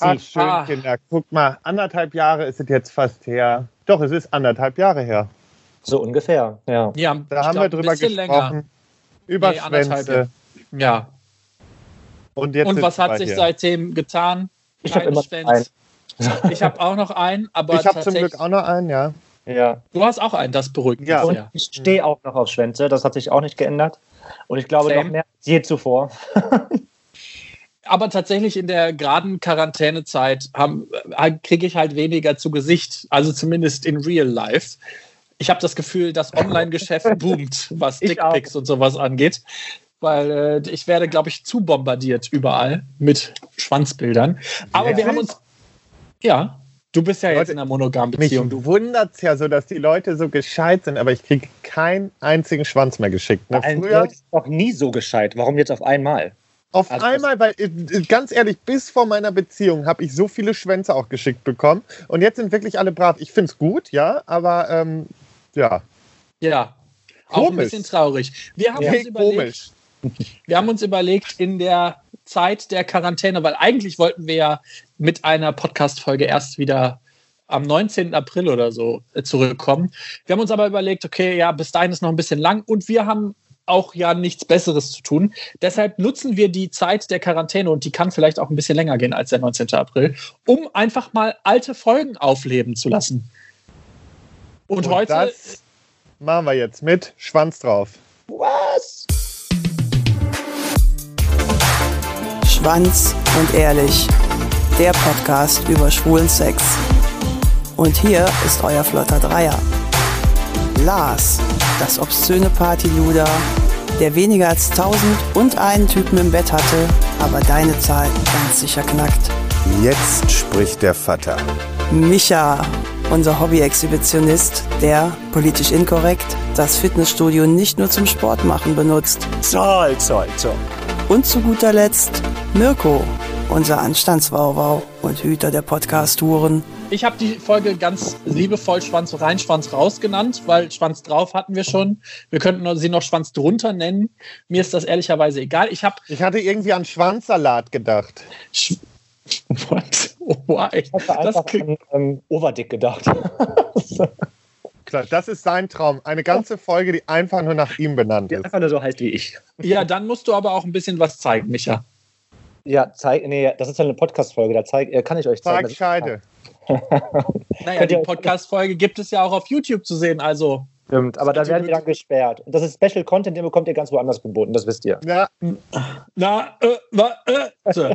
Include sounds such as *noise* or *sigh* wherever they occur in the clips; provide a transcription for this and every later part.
Ach, schön, ah. Kinder. Guck mal, anderthalb Jahre ist es jetzt fast her. Doch, es ist anderthalb Jahre her. So ungefähr, ja. ja da haben glaub, wir drüber gesprochen. Länger. Über nee, Schwänze. Ja. Und, jetzt Und was hat sich hier. seitdem getan? Ich habe immer einen. *laughs* Ich habe auch noch einen, aber ich habe zum Glück auch noch einen, ja. Ja. Du hast auch einen, das beruhigt ja. Und ich stehe auch noch auf Schwänze, das hat sich auch nicht geändert. Und ich glaube Same. noch mehr als je zuvor. *laughs* aber tatsächlich in der geraden Quarantänezeit äh, kriege ich halt weniger zu Gesicht, also zumindest in real life. Ich habe das Gefühl, das Online-Geschäft *laughs* boomt, was Dickpics und sowas angeht weil äh, ich werde, glaube ich, zu bombardiert überall mit Schwanzbildern. Aber wir haben uns, ja, du bist ja Leute, jetzt in einer monogamen Beziehung. Mich wundert es ja so, dass die Leute so gescheit sind, aber ich kriege keinen einzigen Schwanz mehr geschickt. Ne? Früher sind noch nie so gescheit. Warum jetzt auf einmal? Auf also einmal, weil äh, ganz ehrlich, bis vor meiner Beziehung habe ich so viele Schwänze auch geschickt bekommen. Und jetzt sind wirklich alle brav. Ich finde es gut, ja, aber ähm, ja. Ja, komisch. auch ein bisschen traurig. Wir haben ja, uns überlegt, komisch. Wir haben uns überlegt, in der Zeit der Quarantäne, weil eigentlich wollten wir ja mit einer Podcast-Folge erst wieder am 19. April oder so äh, zurückkommen. Wir haben uns aber überlegt, okay, ja, bis dahin ist noch ein bisschen lang und wir haben auch ja nichts Besseres zu tun. Deshalb nutzen wir die Zeit der Quarantäne und die kann vielleicht auch ein bisschen länger gehen als der 19. April, um einfach mal alte Folgen aufleben zu lassen. Und, und heute. Das machen wir jetzt mit Schwanz drauf. Was? Schwanz und Ehrlich, der Podcast über schwulen Sex. Und hier ist euer flotter Dreier. Lars, das obszöne Partyluder, der weniger als tausend und einen Typen im Bett hatte, aber deine Zahl ganz sicher knackt. Jetzt spricht der Vater. Micha, unser Hobby-Exhibitionist, der, politisch inkorrekt, das Fitnessstudio nicht nur zum Sport machen benutzt. Zoll, zoll, zoll. Und zu guter Letzt Mirko, unser Anstandswauwau und Hüter der Podcast-Touren. Ich habe die Folge ganz liebevoll Schwanz rein, Schwanz raus genannt, weil Schwanz drauf hatten wir schon. Wir könnten sie noch Schwanz drunter nennen. Mir ist das ehrlicherweise egal. Ich, hab ich hatte irgendwie an Schwanzsalat gedacht. Sch What? Why? Ich hatte einfach das an ähm, Overdick gedacht. *laughs* Klar, das ist sein Traum. Eine ganze Folge, die einfach nur nach ihm benannt ist. Die einfach nur so heißt wie ich. Ja, dann musst du aber auch ein bisschen was zeigen, Micha. Ja, zeig, nee, das ist ja eine Podcast-Folge, da zeig, äh, kann ich euch zeigen. Zeig Scheide. Naja, die Podcast-Folge gibt es ja auch auf YouTube zu sehen, also. Stimmt, aber da werden wir dann gesperrt. Und das ist Special Content, den bekommt ihr ganz woanders geboten, das wisst ihr. Ja. Na, äh, äh.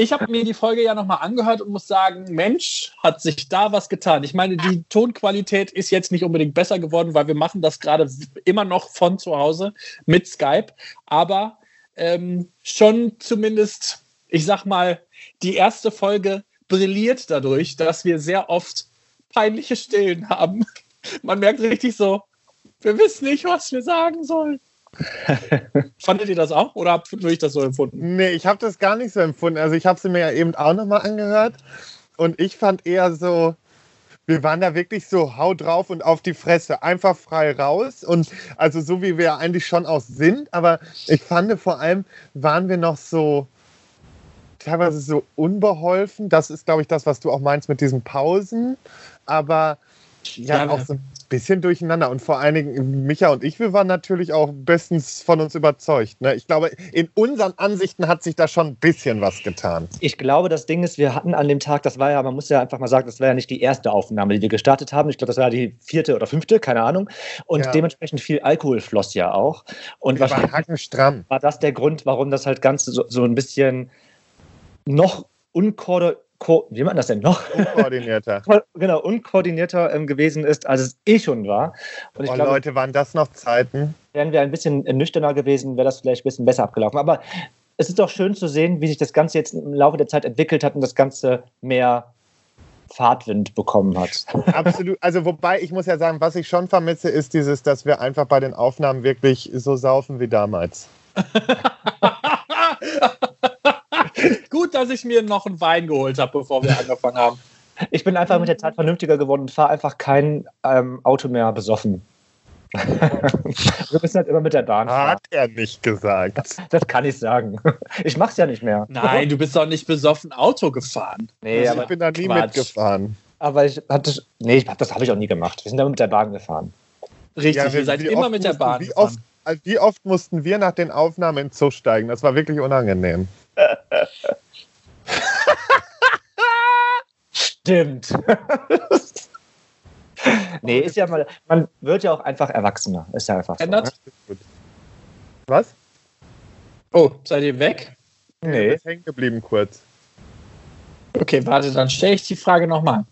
Ich habe mir die Folge ja nochmal angehört und muss sagen, Mensch, hat sich da was getan. Ich meine, die Tonqualität ist jetzt nicht unbedingt besser geworden, weil wir machen das gerade immer noch von zu Hause mit Skype. Aber ähm, schon zumindest, ich sag mal, die erste Folge brilliert dadurch, dass wir sehr oft peinliche Stillen haben. Man merkt richtig so, wir wissen nicht, was wir sagen sollen. *laughs* Fandet ihr das auch oder habt ich das so empfunden? Nee, ich habe das gar nicht so empfunden. Also ich habe sie mir ja eben auch nochmal angehört und ich fand eher so, wir waren da wirklich so, hau drauf und auf die Fresse, einfach frei raus. Und also so wie wir eigentlich schon auch sind, aber ich fand vor allem, waren wir noch so teilweise so unbeholfen. Das ist, glaube ich, das, was du auch meinst mit diesen Pausen. Aber ja, ja auch so ein bisschen durcheinander. Und vor allen Dingen, Micha und ich, wir waren natürlich auch bestens von uns überzeugt. Ne? Ich glaube, in unseren Ansichten hat sich da schon ein bisschen was getan. Ich glaube, das Ding ist, wir hatten an dem Tag, das war ja, man muss ja einfach mal sagen, das war ja nicht die erste Aufnahme, die wir gestartet haben. Ich glaube, das war die vierte oder fünfte, keine Ahnung. Und ja. dementsprechend viel Alkohol floss ja auch. Und wir wahrscheinlich war das der Grund, warum das halt ganz so, so ein bisschen noch unkoordiniert Ko wie man das denn noch? Unkoordinierter. *laughs* genau, unkoordinierter ähm, gewesen ist, als es eh schon war. Und ich oh, glaube, Leute, waren das noch Zeiten? Wären wir ein bisschen nüchterner gewesen, wäre das vielleicht ein bisschen besser abgelaufen. Aber es ist doch schön zu sehen, wie sich das Ganze jetzt im Laufe der Zeit entwickelt hat und das Ganze mehr Fahrtwind bekommen hat. *laughs* Absolut. Also wobei ich muss ja sagen, was ich schon vermisse, ist dieses, dass wir einfach bei den Aufnahmen wirklich so saufen wie damals. *laughs* *laughs* Gut, dass ich mir noch einen Wein geholt habe, bevor wir angefangen haben. Ich bin einfach mit der Zeit vernünftiger geworden und fahre einfach kein ähm, Auto mehr besoffen. *laughs* Wir müssen halt immer mit der Bahn fahren. Hat er nicht gesagt. Das, das kann ich sagen. Ich mach's ja nicht mehr. Nein, du bist doch nicht besoffen Auto gefahren. Nee, also aber ich bin da nie Quatsch. mitgefahren. Aber ich hatte, nee, das habe ich auch nie gemacht. Wir sind immer mit der Bahn gefahren. Richtig, ja, wir, ihr seid immer mit der Bahn. Wie oft, also wie oft mussten wir nach den Aufnahmen in Zug steigen? Das war wirklich unangenehm. Stimmt. nee, ist ja mal, man wird ja auch einfach erwachsener. Ist ja einfach so. Ändert? Ne? Was? Oh, seid ihr weg? Nee. Ist hängen geblieben kurz. Okay, warte, dann stelle ich die Frage nochmal.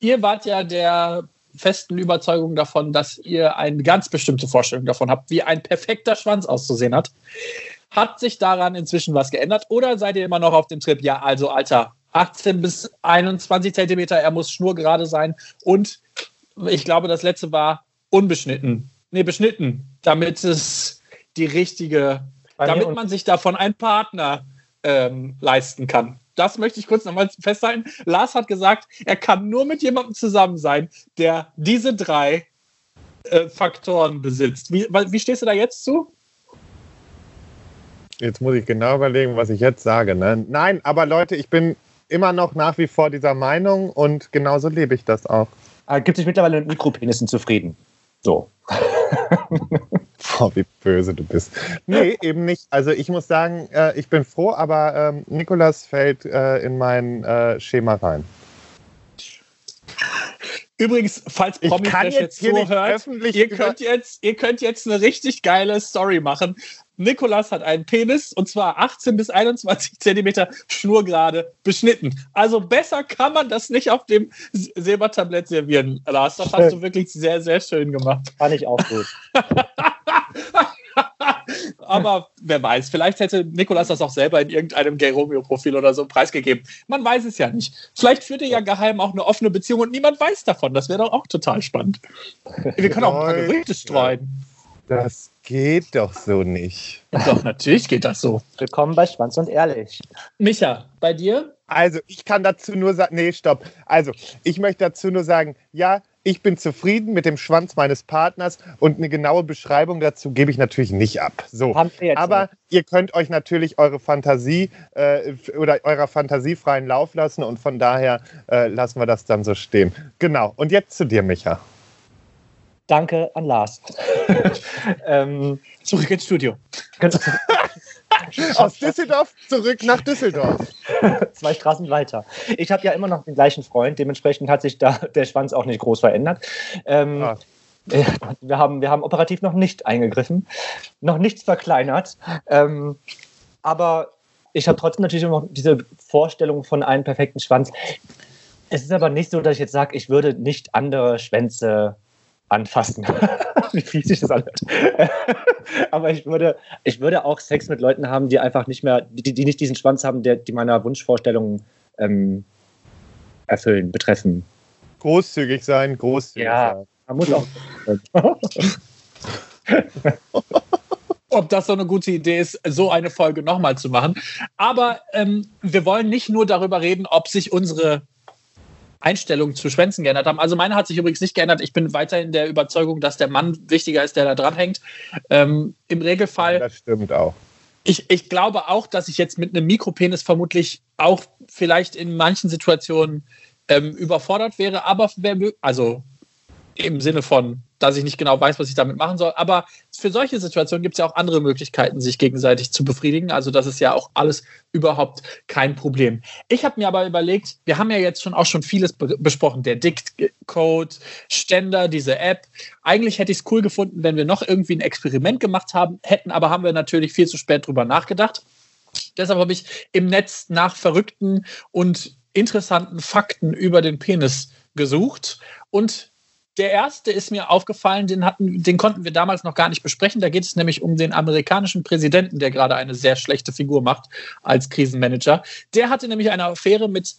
Ihr wart ja der festen Überzeugung davon, dass ihr eine ganz bestimmte Vorstellung davon habt, wie ein perfekter Schwanz auszusehen hat. Hat sich daran inzwischen was geändert oder seid ihr immer noch auf dem Trip, ja, also Alter, 18 bis 21 Zentimeter, er muss schnurgerade sein und ich glaube, das letzte war unbeschnitten. Nee, beschnitten, damit es die richtige, damit man sich davon einen Partner ähm, leisten kann das möchte ich kurz nochmal festhalten. Lars hat gesagt, er kann nur mit jemandem zusammen sein, der diese drei äh, Faktoren besitzt. Wie, wie stehst du da jetzt zu? Jetzt muss ich genau überlegen, was ich jetzt sage. Ne? Nein, aber Leute, ich bin immer noch nach wie vor dieser Meinung und genauso lebe ich das auch. Er gibt sich mittlerweile mit Mikropenissen zufrieden. So. *laughs* Boah, wie böse du bist. Nee, eben nicht. Also ich muss sagen, äh, ich bin froh, aber ähm, Nikolas fällt äh, in mein äh, Schema rein. Übrigens, falls Promi jetzt, jetzt zuhört, ihr könnt jetzt, ihr könnt jetzt eine richtig geile Story machen. Nikolas hat einen Penis und zwar 18 bis 21 Zentimeter schnurgerade beschnitten. Also besser kann man das nicht auf dem Silbertablett servieren, Lars. Das hast du wirklich sehr, sehr schön gemacht. Fand ich auch gut. *laughs* Aber wer weiß, vielleicht hätte Nikolas das auch selber in irgendeinem Gay Romeo-Profil oder so preisgegeben. Man weiß es ja nicht. Vielleicht führt er ja geheim auch eine offene Beziehung und niemand weiß davon. Das wäre doch auch total spannend. Wir können auch ein paar Gerüchte streuen. Das geht doch so nicht. Doch, natürlich geht das so. Willkommen bei Schwanz und Ehrlich. Micha, bei dir? Also, ich kann dazu nur sagen, nee, stopp. Also, ich möchte dazu nur sagen, ja, ich bin zufrieden mit dem Schwanz meines Partners und eine genaue Beschreibung dazu gebe ich natürlich nicht ab. So, aber nicht. ihr könnt euch natürlich eure Fantasie äh, oder eurer Fantasie freien Lauf lassen und von daher äh, lassen wir das dann so stehen. Genau. Und jetzt zu dir, Micha. Danke an Lars. *laughs* ähm, zurück ins Studio. *laughs* Aus Düsseldorf zurück nach Düsseldorf. *laughs* Zwei Straßen weiter. Ich habe ja immer noch den gleichen Freund, dementsprechend hat sich da der Schwanz auch nicht groß verändert. Ähm, ah. wir, haben, wir haben operativ noch nicht eingegriffen, noch nichts verkleinert. Ähm, aber ich habe trotzdem natürlich immer noch diese Vorstellung von einem perfekten Schwanz. Es ist aber nicht so, dass ich jetzt sage, ich würde nicht andere Schwänze anfassen. *laughs* Wie fies sich das anhört. *laughs* Aber ich würde, ich würde auch Sex mit Leuten haben, die einfach nicht mehr, die, die nicht diesen Schwanz haben, der, die meiner Wunschvorstellung ähm, erfüllen, betreffen. Großzügig sein, großzügig ja, sein. Man muss auch. ob das so eine gute Idee ist, so eine Folge nochmal zu machen. Aber ähm, wir wollen nicht nur darüber reden, ob sich unsere Einstellung zu Schwänzen geändert haben. Also meine hat sich übrigens nicht geändert. Ich bin weiterhin der Überzeugung, dass der Mann wichtiger ist, der da dran hängt. Ähm, Im Regelfall. Das stimmt auch. Ich, ich glaube auch, dass ich jetzt mit einem Mikropenis vermutlich auch vielleicht in manchen Situationen ähm, überfordert wäre, aber also im Sinne von dass ich nicht genau weiß, was ich damit machen soll. Aber für solche Situationen gibt es ja auch andere Möglichkeiten, sich gegenseitig zu befriedigen. Also das ist ja auch alles überhaupt kein Problem. Ich habe mir aber überlegt, wir haben ja jetzt schon auch schon vieles be besprochen. Der Dict-Code, Ständer, diese App. Eigentlich hätte ich es cool gefunden, wenn wir noch irgendwie ein Experiment gemacht haben, hätten, aber haben wir natürlich viel zu spät drüber nachgedacht. Deshalb habe ich im Netz nach verrückten und interessanten Fakten über den Penis gesucht und der erste ist mir aufgefallen, den, hatten, den konnten wir damals noch gar nicht besprechen. Da geht es nämlich um den amerikanischen Präsidenten, der gerade eine sehr schlechte Figur macht als Krisenmanager. Der hatte nämlich eine Affäre mit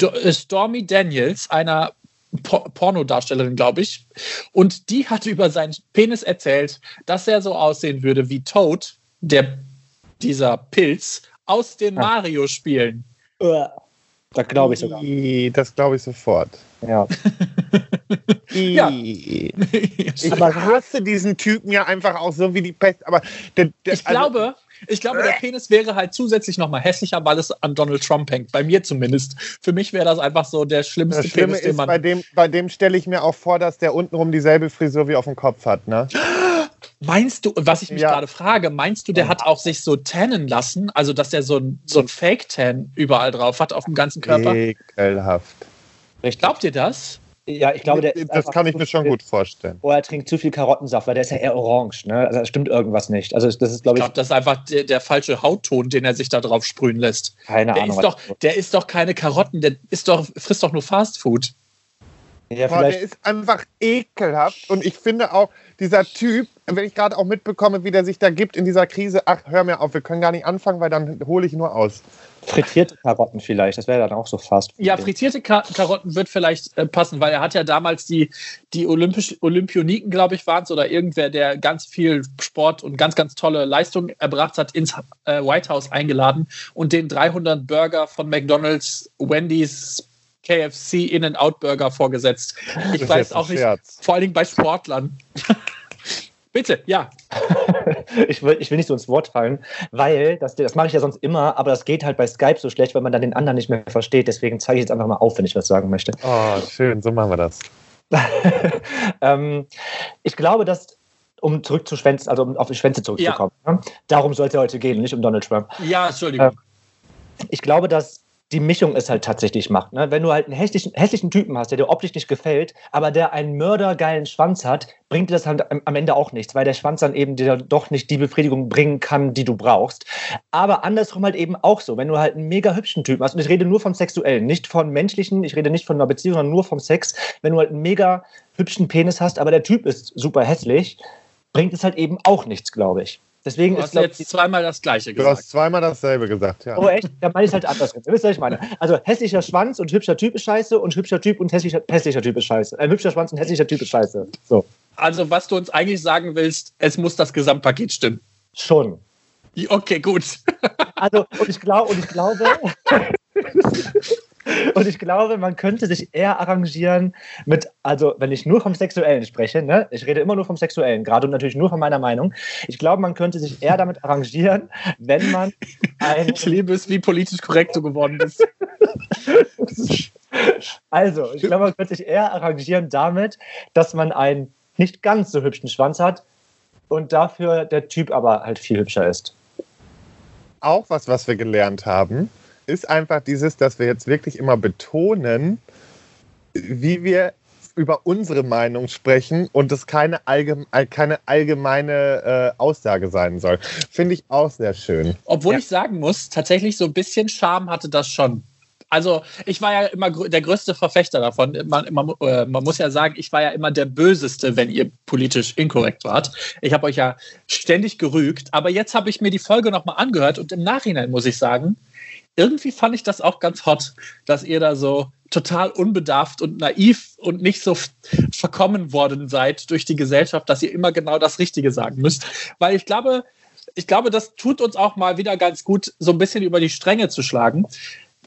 äh, Stormy Daniels, einer Pornodarstellerin, glaube ich. Und die hatte über seinen Penis erzählt, dass er so aussehen würde wie Toad, der, dieser Pilz, aus den Mario-Spielen. Das glaube ich sogar. Das glaube ich sofort. Ja. *laughs* ja. Ich hasse diesen Typen ja einfach auch so wie die Pest. Aber der, der, ich also, glaube, ich glaube, der Penis wäre halt zusätzlich noch mal hässlicher, weil es an Donald Trump hängt. Bei mir zumindest. Für mich wäre das einfach so der schlimmste das Schlimme Penis, ist, man. Bei dem, bei dem stelle ich mir auch vor, dass der untenrum dieselbe Frisur wie auf dem Kopf hat, ne? *gasps* Meinst du, was ich mich ja. gerade frage, meinst du, der hat auch sich so tannen lassen? Also, dass der so ein, so ein Fake-Tan überall drauf hat auf dem ganzen Körper? Ekelhaft. Glaubt ihr das? Ja, ich glaube, der das kann ich mir schon gut vorstellen. Oder er trinkt zu viel Karottensaft, weil der ist ja eher orange. Ne? Also da stimmt irgendwas nicht. Also das ist, glaube ich. Ich glaube, das ist einfach der, der, falsche Hautton, den er sich da drauf sprühen lässt. Keine der Ahnung. Ist doch, der ist doch keine Karotten, der ist doch, frisst doch nur Fastfood. Ja, Boah, der ist einfach ekelhaft. Und ich finde auch, dieser Typ, wenn ich gerade auch mitbekomme, wie der sich da gibt in dieser Krise, ach, hör mir auf, wir können gar nicht anfangen, weil dann hole ich nur aus. Frittierte Karotten vielleicht, das wäre dann auch so fast. Ja, frittierte Karotten wird vielleicht äh, passen, weil er hat ja damals die, die Olympisch, Olympioniken, glaube ich, waren es, oder irgendwer, der ganz viel Sport und ganz, ganz tolle Leistungen erbracht hat, ins äh, White House eingeladen und den 300 Burger von McDonald's, Wendy's, KFC In-N-Out-Burger vorgesetzt. Ich weiß auch nicht, vor allen Dingen bei Sportlern. *laughs* Bitte, ja. *laughs* ich, will, ich will nicht so ins Wort fallen, weil das, das mache ich ja sonst immer, aber das geht halt bei Skype so schlecht, weil man dann den anderen nicht mehr versteht. Deswegen zeige ich jetzt einfach mal auf, wenn ich was sagen möchte. Oh, schön, so machen wir das. *laughs* ähm, ich glaube, dass um zurück zu Schwänzen, also um auf die Schwänze zurückzukommen. Ja. Ne? Darum sollte heute gehen, nicht um Donald Trump. Ja, Entschuldigung. Äh, ich glaube, dass die Mischung ist halt tatsächlich macht. Ne? Wenn du halt einen hässlichen, hässlichen Typen hast, der dir optisch nicht gefällt, aber der einen mördergeilen Schwanz hat, bringt dir das halt am Ende auch nichts, weil der Schwanz dann eben dir doch nicht die Befriedigung bringen kann, die du brauchst. Aber andersrum halt eben auch so, wenn du halt einen mega hübschen Typen hast, und ich rede nur vom Sexuellen, nicht von menschlichen, ich rede nicht von einer Beziehung, sondern nur vom Sex, wenn du halt einen mega hübschen Penis hast, aber der Typ ist super hässlich, bringt es halt eben auch nichts, glaube ich. Deswegen du hast ist, jetzt ich, zweimal das Gleiche gesagt. Du hast zweimal dasselbe gesagt, ja. Oh, echt? Ja, meine ich halt anders. Ihr wisst, was ich meine. Also hässlicher Schwanz und hübscher Typ ist scheiße und hübscher Typ und hässlicher, hässlicher Typ ist scheiße. Äh, hübscher Schwanz und hässlicher Typ ist scheiße. So. Also, was du uns eigentlich sagen willst, es muss das Gesamtpaket stimmen. Schon. Okay, gut. Also, und ich, glaub, und ich glaube. *laughs* *laughs* Und ich glaube, man könnte sich eher arrangieren mit, also wenn ich nur vom Sexuellen spreche, ne, ich rede immer nur vom Sexuellen, gerade und natürlich nur von meiner Meinung. Ich glaube, man könnte sich eher damit arrangieren, wenn man ein. Ich liebe es, wie politisch korrekt du geworden bist. *laughs* Also, ich glaube, man könnte sich eher arrangieren damit, dass man einen nicht ganz so hübschen Schwanz hat und dafür der Typ aber halt viel hübscher ist. Auch was, was wir gelernt haben ist einfach dieses, dass wir jetzt wirklich immer betonen, wie wir über unsere Meinung sprechen und das keine, allgeme keine allgemeine äh, Aussage sein soll. Finde ich auch sehr schön. Obwohl ja. ich sagen muss, tatsächlich so ein bisschen Charme hatte das schon. Also ich war ja immer der größte Verfechter davon. Man, man, äh, man, muss ja sagen, ich war ja immer der Böseste, wenn ihr politisch inkorrekt wart. Ich habe euch ja ständig gerügt. Aber jetzt habe ich mir die Folge nochmal angehört und im Nachhinein muss ich sagen, irgendwie fand ich das auch ganz hot, dass ihr da so total unbedarft und naiv und nicht so verkommen worden seid durch die Gesellschaft, dass ihr immer genau das Richtige sagen müsst. Weil ich glaube, ich glaube, das tut uns auch mal wieder ganz gut, so ein bisschen über die Stränge zu schlagen.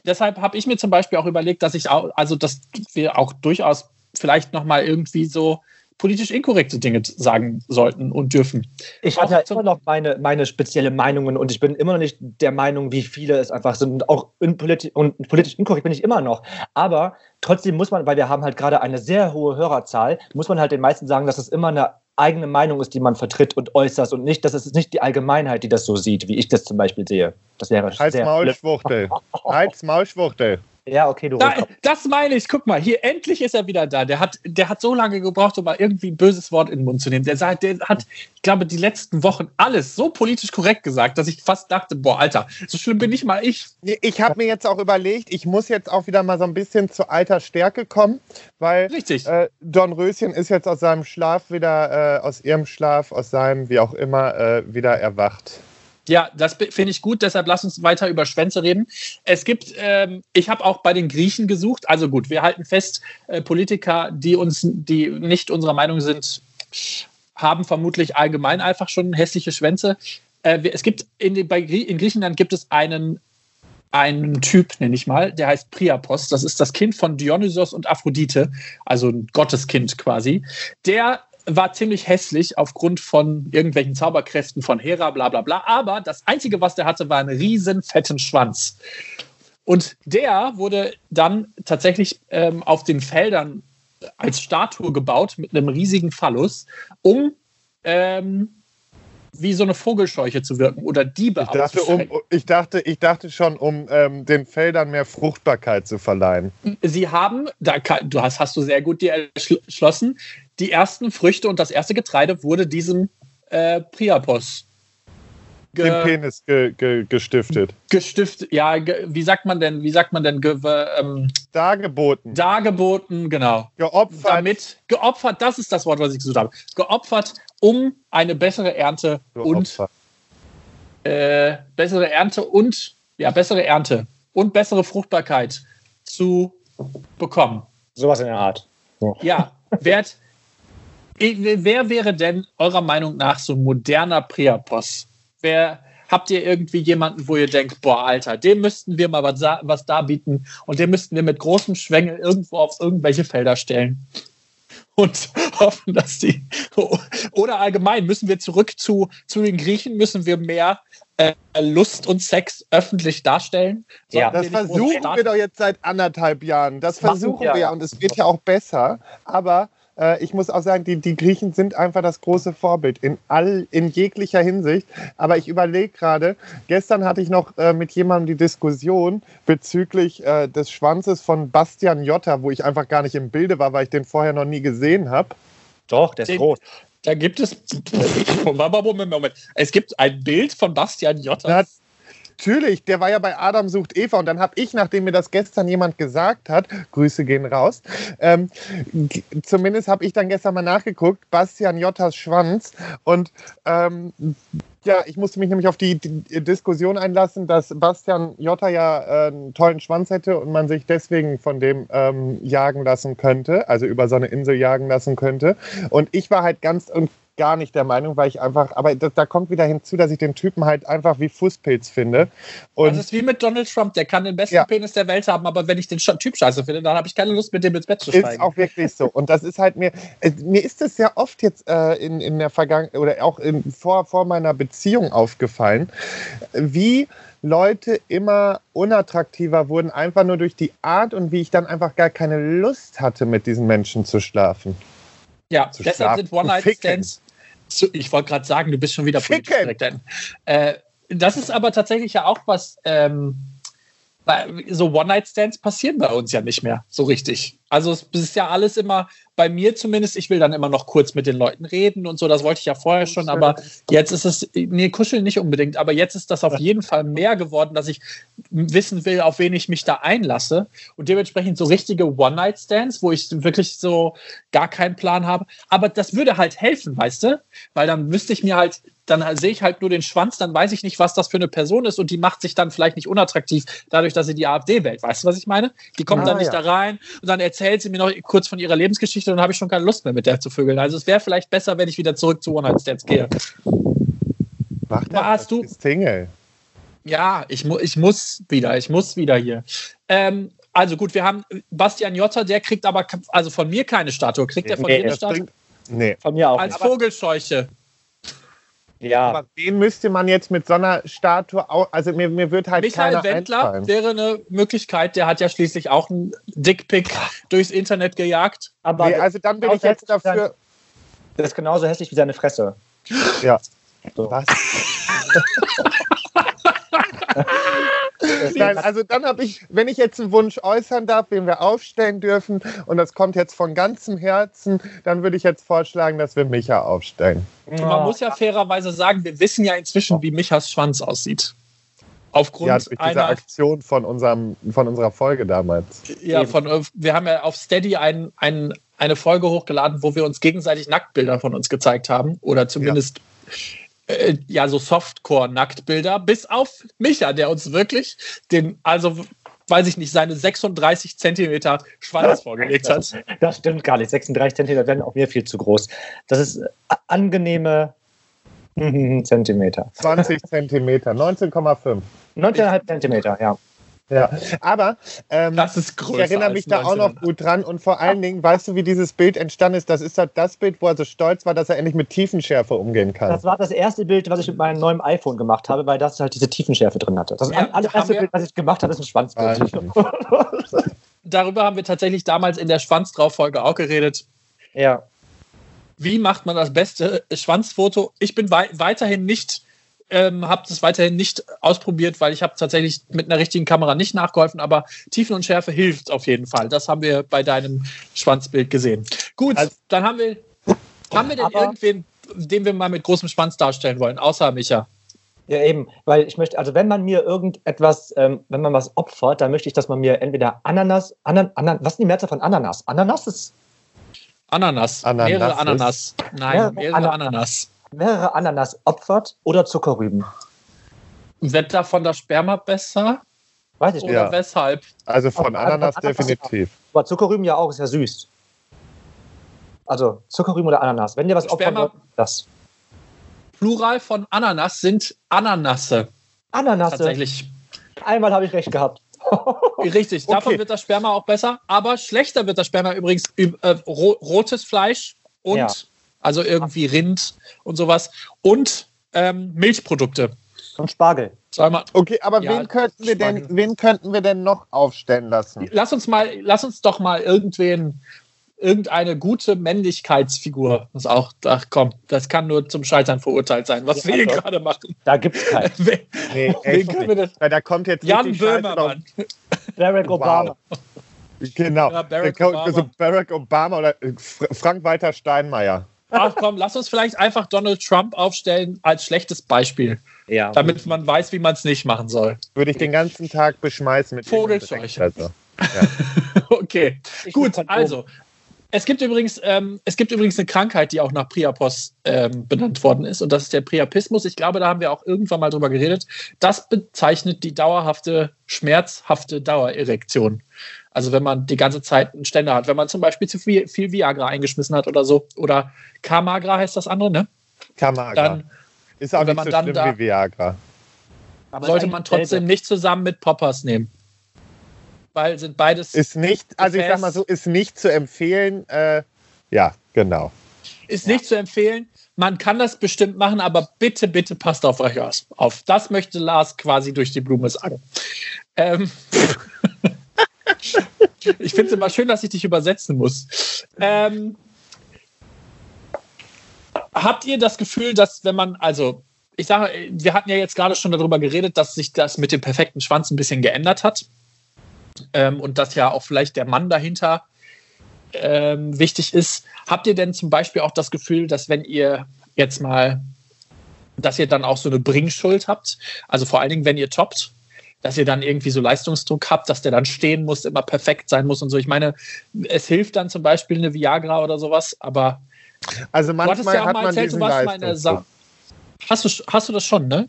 Deshalb habe ich mir zum Beispiel auch überlegt, dass ich auch, also dass wir auch durchaus vielleicht nochmal irgendwie so politisch inkorrekte Dinge sagen sollten und dürfen. Ich habe ja immer noch meine, meine spezielle Meinungen und ich bin immer noch nicht der Meinung, wie viele es einfach sind. Und auch in politi und politisch inkorrekt bin ich immer noch. Aber trotzdem muss man, weil wir haben halt gerade eine sehr hohe Hörerzahl, muss man halt den meisten sagen, dass es immer eine eigene Meinung ist, die man vertritt und äußert und nicht, dass es nicht die Allgemeinheit, die das so sieht, wie ich das zum Beispiel sehe. Das wäre Als sehr Maulschwuchtel. Als Maulschwuchtel. Ja, okay, du. Da, das meine ich. Guck mal, hier endlich ist er wieder da. Der hat, der hat so lange gebraucht, um mal irgendwie ein böses Wort in den Mund zu nehmen. Der, sagt, der hat, ich glaube, die letzten Wochen alles so politisch korrekt gesagt, dass ich fast dachte, boah, Alter, so schlimm bin nicht mal ich. Ich habe mir jetzt auch überlegt, ich muss jetzt auch wieder mal so ein bisschen zu alter Stärke kommen, weil Richtig. Äh, Don Röschen ist jetzt aus seinem Schlaf wieder, äh, aus ihrem Schlaf, aus seinem, wie auch immer, äh, wieder erwacht. Ja, das finde ich gut, deshalb lass uns weiter über Schwänze reden. Es gibt, ähm, ich habe auch bei den Griechen gesucht, also gut, wir halten fest, äh, Politiker, die uns, die nicht unserer Meinung sind, haben vermutlich allgemein einfach schon hässliche Schwänze. Äh, es gibt in, bei, in Griechenland gibt es einen einen Typ, nenne ich mal, der heißt Priapos. Das ist das Kind von Dionysos und Aphrodite, also ein Gotteskind quasi. Der war ziemlich hässlich aufgrund von irgendwelchen Zauberkräften von Hera, bla bla bla. Aber das Einzige, was der hatte, war einen riesen fetten Schwanz. Und der wurde dann tatsächlich ähm, auf den Feldern als Statue gebaut mit einem riesigen Phallus, um ähm, wie so eine Vogelscheuche zu wirken oder Diebe ich dachte, um, ich dachte, ich dachte schon, um ähm, den Feldern mehr Fruchtbarkeit zu verleihen. Sie haben, da kann, du hast, hast du sehr gut dir erschlossen, die ersten Früchte und das erste Getreide wurde diesem äh, Priapos den Penis ge, ge, gestiftet. Gestiftet, ja, ge, wie sagt man denn, wie sagt man denn, ge, ähm, dargeboten. Dargeboten, genau. Geopfert. Damit, geopfert, das ist das Wort, was ich gesucht habe. Geopfert, um eine bessere Ernte Geopfert. und äh, bessere Ernte und ja, bessere Ernte und bessere Fruchtbarkeit zu bekommen. Sowas in der Art. So. Ja, *laughs* wer, wer wäre denn eurer Meinung nach so ein moderner Priapos? Wer, habt ihr irgendwie jemanden, wo ihr denkt, boah, Alter, dem müssten wir mal was, was darbieten und den müssten wir mit großem Schwengel irgendwo auf irgendwelche Felder stellen? Und *laughs* hoffen, dass die. Oder allgemein müssen wir zurück zu, zu den Griechen, müssen wir mehr äh, Lust und Sex öffentlich darstellen. ja, das versuchen wir doch jetzt seit anderthalb Jahren. Das versuchen wir ja und es wird ja auch besser. Aber äh, ich muss auch sagen, die, die Griechen sind einfach das große Vorbild in, all, in jeglicher Hinsicht. Aber ich überlege gerade, gestern hatte ich noch äh, mit jemandem die Diskussion bezüglich äh, des Schwanzes von Bastian Jotta, wo ich einfach gar nicht im Bilde war, weil ich den vorher noch nie gesehen habe. Doch, der ist den, rot. Da gibt es. *laughs* Moment, Moment. Es gibt ein Bild von Bastian Jotta. Natürlich, der war ja bei Adam sucht Eva und dann habe ich, nachdem mir das gestern jemand gesagt hat, Grüße gehen raus, ähm, zumindest habe ich dann gestern mal nachgeguckt, Bastian Jottas Schwanz und ähm, ja, ich musste mich nämlich auf die, die, Diskussion einlassen, dass Bastian Jotta ja äh, einen tollen Schwanz hätte und man sich deswegen von dem ähm, jagen lassen könnte, also über so eine Insel jagen lassen könnte. Und ich war halt ganz und gar nicht der Meinung, weil ich einfach, aber da, da, kommt wieder hinzu, dass ich den Typen halt einfach wie Fußpilz finde. Und das ist wie mit Donald Trump, der kann den besten ja. Penis der Welt haben, aber wenn ich den Typ scheiße finde, dann habe ich keine Lust, mit dem ins Bett zu steigen. Ist auch wirklich so. Und das ist halt mir, äh, mir ist es sehr oft jetzt äh, in, in der Vergangenheit oder auch in, vor, vor meiner Beziehung aufgefallen, wie Leute immer unattraktiver wurden, einfach nur durch die Art und wie ich dann einfach gar keine Lust hatte, mit diesen Menschen zu schlafen. Ja, zu deshalb schlafen. sind One-Night-Stands ich wollte gerade sagen, du bist schon wieder politisch korrekt. Äh, das ist aber tatsächlich ja auch was, ähm, so One-Night-Stands passieren bei uns ja nicht mehr so richtig. Also es ist ja alles immer, bei mir zumindest, ich will dann immer noch kurz mit den Leuten reden und so, das wollte ich ja vorher schon, aber jetzt ist es, nee, kuscheln nicht unbedingt, aber jetzt ist das auf jeden Fall mehr geworden, dass ich wissen will, auf wen ich mich da einlasse. Und dementsprechend so richtige One-Night-Stands, wo ich wirklich so gar keinen Plan habe, aber das würde halt helfen, weißt du, weil dann wüsste ich mir halt, dann sehe ich halt nur den Schwanz, dann weiß ich nicht, was das für eine Person ist und die macht sich dann vielleicht nicht unattraktiv dadurch, dass sie die AfD wählt. Weißt du, was ich meine? Die kommt ah, dann nicht ja. da rein und dann erzählt sie mir noch kurz von ihrer Lebensgeschichte und dann habe ich schon keine Lust mehr mit der zu vögeln. Also es wäre vielleicht besser, wenn ich wieder zurück zu One-Night-Stands gehe. Mach das, hast du? Single. Ja, ich, mu ich muss wieder, ich muss wieder hier. Ähm, also gut, wir haben Bastian Jotta, der kriegt aber also von mir keine Statue. Kriegt er von nee, dir eine Statue? Nee. Von mir auch. Als Vogelscheuche. Ja. Aber wen müsste man jetzt mit so einer Statue, also mir, mir wird halt Michael Wendler einfallen. wäre eine Möglichkeit, der hat ja schließlich auch einen Dickpick durchs Internet gejagt. Aber nee, also dann bin ich jetzt dafür. Das ist genauso hässlich wie seine Fresse. Ja. So. Was? *laughs* *laughs* Nein, also dann habe ich, wenn ich jetzt einen Wunsch äußern darf, den wir aufstellen dürfen, und das kommt jetzt von ganzem Herzen, dann würde ich jetzt vorschlagen, dass wir Micha aufstellen. Und man muss ja fairerweise sagen, wir wissen ja inzwischen, wie Michas Schwanz aussieht. Aufgrund ja, durch einer Aktion von, unserem, von unserer Folge damals. Ja, von, wir haben ja auf Steady ein, ein, eine Folge hochgeladen, wo wir uns gegenseitig Nacktbilder von uns gezeigt haben. Oder zumindest ja äh, ja, so Softcore-Nacktbilder, bis auf Micha, der uns wirklich den, also weiß ich nicht, seine 36 Zentimeter Schwanz vorgelegt hat. Das stimmt gar nicht. 36 Zentimeter werden auch mir viel zu groß. Das ist angenehme *laughs* Zentimeter. 20 Zentimeter, 19,5. 19,5 Zentimeter, ja. Ja, aber ähm, das ist größer ich erinnere mich da auch noch gut dran und vor allen Dingen, weißt du, wie dieses Bild entstanden ist? Das ist halt das Bild, wo er so stolz war, dass er endlich mit Tiefenschärfe umgehen kann. Das war das erste Bild, was ich mit meinem neuen iPhone gemacht habe, weil das halt diese Tiefenschärfe drin hatte. Das ja, allererste Bild, was ich gemacht habe, ist ein Schwanzbild. *laughs* Darüber haben wir tatsächlich damals in der Schwanz drauf Folge auch geredet. Ja. Wie macht man das beste Schwanzfoto? Ich bin wei weiterhin nicht ähm, habe das weiterhin nicht ausprobiert, weil ich habe tatsächlich mit einer richtigen Kamera nicht nachgeholfen, aber Tiefenunschärfe hilft auf jeden Fall. Das haben wir bei deinem Schwanzbild gesehen. Gut, also, dann haben wir, haben wir denn irgendwen, den wir mal mit großem Schwanz darstellen wollen, außer Micha? Ja, eben, weil ich möchte, also wenn man mir irgendetwas, ähm, wenn man was opfert, dann möchte ich, dass man mir entweder Ananas, Anan, Anan, was ist die Mehrzahl von Ananas? Ananas ist. Ananas. Ananas mehrere Ananas. Nein, mehrere, mehrere Ananas. Ananas mehrere Ananas opfert oder Zuckerrüben? Wird davon das Sperma besser? Weiß ich nicht. Oder ja. weshalb? Also von Ananas, Ananas definitiv. Aber Zuckerrüben ja auch, ist ja süß. Also Zuckerrüben oder Ananas. Wenn ihr was opfern wollt, das. Plural von Ananas sind Ananasse. Ananasse. Tatsächlich. Einmal habe ich recht gehabt. *laughs* Richtig, davon okay. wird das Sperma auch besser, aber schlechter wird das Sperma übrigens äh, rotes Fleisch und ja. Also irgendwie Rind und sowas. Und ähm, Milchprodukte. Und Spargel. Zweimal. Okay, aber ja, wen, könnten wir denn, wen könnten wir denn noch aufstellen lassen? Lass uns mal, lass uns doch mal irgendwen, irgendeine gute Männlichkeitsfigur. Das auch, ach komm, das kann nur zum Scheitern verurteilt sein, was ja, wir hier gerade machen. Da gibt es keinen. *laughs* wen, nee, wen können wir denn? Weil da kommt jetzt Jan Böhmermann. Barack Obama. Wow. Genau. Ja, Barack, Obama. So Barack Obama oder Frank-Walter Steinmeier. Ach komm, lass uns vielleicht einfach Donald Trump aufstellen als schlechtes Beispiel. Ja. Damit man weiß, wie man es nicht machen soll. Würde ich den ganzen Tag beschmeißen mit Vogelscheuche. Also, *laughs* ja. okay, ich gut, also. Es gibt, übrigens, ähm, es gibt übrigens eine Krankheit, die auch nach Priapos ähm, benannt worden ist, und das ist der Priapismus. Ich glaube, da haben wir auch irgendwann mal drüber geredet. Das bezeichnet die dauerhafte, schmerzhafte Dauererektion. Also wenn man die ganze Zeit einen Ständer hat, wenn man zum Beispiel zu viel, viel Viagra eingeschmissen hat oder so, oder Kamagra heißt das andere, ne? Kamagra. Dann, ist auch nicht so schlimm da, wie Viagra. sollte man trotzdem nicht zusammen mit Poppers nehmen. Weil sind beides. Ist nicht, also ich sag mal so, ist nicht zu empfehlen. Äh, ja, genau. Ist ja. nicht zu empfehlen. Man kann das bestimmt machen, aber bitte, bitte passt auf euch auf. Das möchte Lars quasi durch die Blume sagen. Ähm. *laughs* ich finde es immer schön, dass ich dich übersetzen muss. Ähm, habt ihr das Gefühl, dass wenn man, also ich sage, wir hatten ja jetzt gerade schon darüber geredet, dass sich das mit dem perfekten Schwanz ein bisschen geändert hat ähm, und dass ja auch vielleicht der Mann dahinter ähm, wichtig ist. Habt ihr denn zum Beispiel auch das Gefühl, dass wenn ihr jetzt mal, dass ihr dann auch so eine Bringschuld habt, also vor allen Dingen, wenn ihr toppt, dass ihr dann irgendwie so Leistungsdruck habt, dass der dann stehen muss, immer perfekt sein muss und so. Ich meine, es hilft dann zum Beispiel eine Viagra oder sowas, aber also manchmal ja hat man erzählt, diesen Leistungsdruck. Hast du, hast du das schon, ne?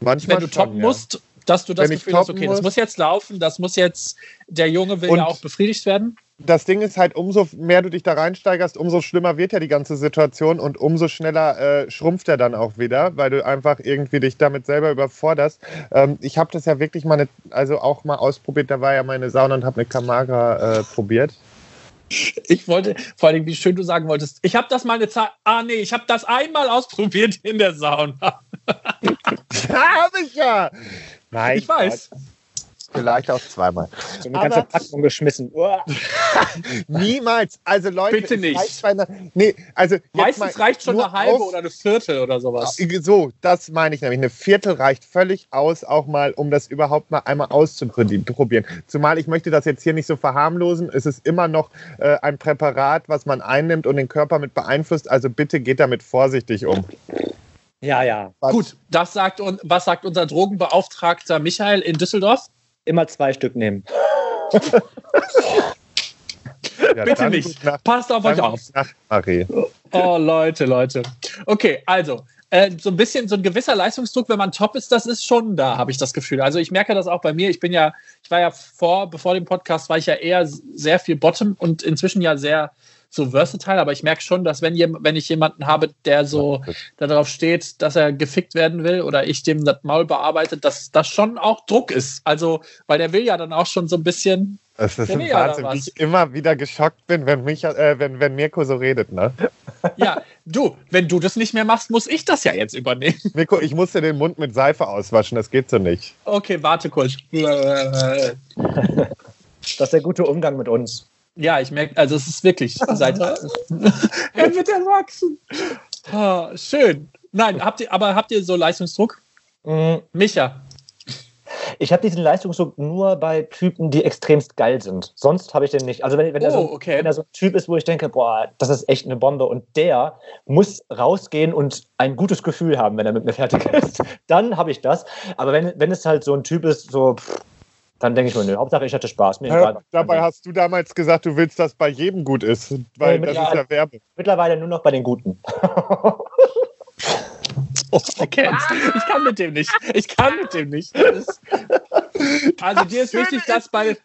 Manchmal Wenn du toppen musst, dass du das Wenn Gefühl hast, okay, muss, das muss jetzt laufen, das muss jetzt, der Junge will ja auch befriedigt werden das Ding ist halt, umso mehr du dich da reinsteigerst, umso schlimmer wird ja die ganze Situation und umso schneller äh, schrumpft er dann auch wieder, weil du einfach irgendwie dich damit selber überforderst. Ähm, ich habe das ja wirklich mal, ne, also auch mal ausprobiert, da war ja meine Sauna und habe eine Kamaga äh, probiert. Ich wollte, vor allem, wie schön du sagen wolltest, ich habe das mal eine Zeit, ah nee, ich habe das einmal ausprobiert in der Sauna. *laughs* ja, habe ich ja. Nein, ich weiß. Gott. Vielleicht auch zweimal. So eine ganze Packung *laughs* geschmissen. *laughs* Niemals. Also Leute, bitte nicht. Einer, nee, also Meistens reicht schon eine halbe auf, oder eine Viertel oder sowas. So, das meine ich nämlich. Eine Viertel reicht völlig aus, auch mal, um das überhaupt mal einmal auszuprobieren. Zumal ich möchte das jetzt hier nicht so verharmlosen. Es ist immer noch äh, ein Präparat, was man einnimmt und den Körper mit beeinflusst. Also bitte geht damit vorsichtig um. Ja, ja. Was? Gut, das sagt und was sagt unser Drogenbeauftragter Michael in Düsseldorf? immer zwei Stück nehmen. *laughs* Ja, Bitte nicht. Nach, Passt auf euch auf. Marie. Oh, Leute, Leute. Okay, also, äh, so ein bisschen, so ein gewisser Leistungsdruck, wenn man top ist, das ist schon da, habe ich das Gefühl. Also ich merke das auch bei mir. Ich bin ja, ich war ja vor, bevor dem Podcast, war ich ja eher sehr viel Bottom und inzwischen ja sehr so versatile, aber ich merke schon, dass wenn, wenn ich jemanden habe, der so darauf steht, dass er gefickt werden will oder ich dem das Maul bearbeite, dass das schon auch Druck ist. Also, weil der will ja dann auch schon so ein bisschen. Es ist ein Wahnsinn, wie ich immer wieder geschockt bin, wenn, mich, äh, wenn, wenn Mirko so redet, ne? Ja, du, wenn du das nicht mehr machst, muss ich das ja jetzt übernehmen. *laughs* Mirko, ich muss dir den Mund mit Seife auswaschen, das geht so nicht. Okay, warte kurz. Das ist der gute Umgang mit uns. Ja, ich merke, also es ist wirklich *laughs* seit. *laughs* er wird erwachsen. Oh, schön. Nein, habt ihr, aber habt ihr so Leistungsdruck? Mhm. Micha. Ich habe diesen Leistungsdruck nur bei Typen, die extremst geil sind. Sonst habe ich den nicht. Also wenn, wenn, oh, er so, okay. wenn er so ein Typ ist, wo ich denke, boah, das ist echt eine Bombe und der muss rausgehen und ein gutes Gefühl haben, wenn er mit mir fertig *laughs* ist, dann habe ich das. Aber wenn, wenn es halt so ein Typ ist, so pff, dann denke ich mir, nö, Hauptsache ich hatte Spaß. Ja, dabei hast du damals gesagt, du willst, dass bei jedem gut ist, weil nee, das ist ja Werbung. Mittlerweile nur noch bei den Guten. *laughs* Oh, erkennst. Ich kann mit dem nicht. Ich kann mit dem nicht. Das, also dir ist wichtig, dass bei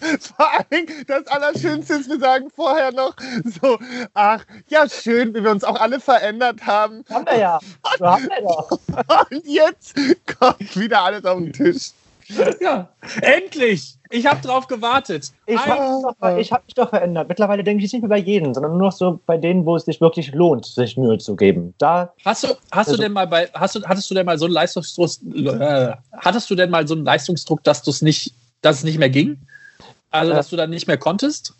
vor allem das Allerschönste ist, wir sagen vorher noch so, ach, ja, schön, wie wir uns auch alle verändert haben. Haben wir ja. So haben wir doch. *laughs* Und jetzt kommt wieder alles auf den Tisch. *laughs* Ja, endlich! Ich habe drauf gewartet. Ich habe mich, hab mich, doch verändert. Mittlerweile denke ich nicht mehr bei jedem, sondern nur noch so bei denen, wo es sich wirklich lohnt, sich Mühe zu geben. Da hast du, hast also, du denn mal bei, hast du, hattest du denn mal so einen Leistungsdruck, äh, hattest du denn mal so einen Leistungsdruck, dass du es nicht, dass es nicht mehr ging? Also, dass du dann nicht mehr konntest?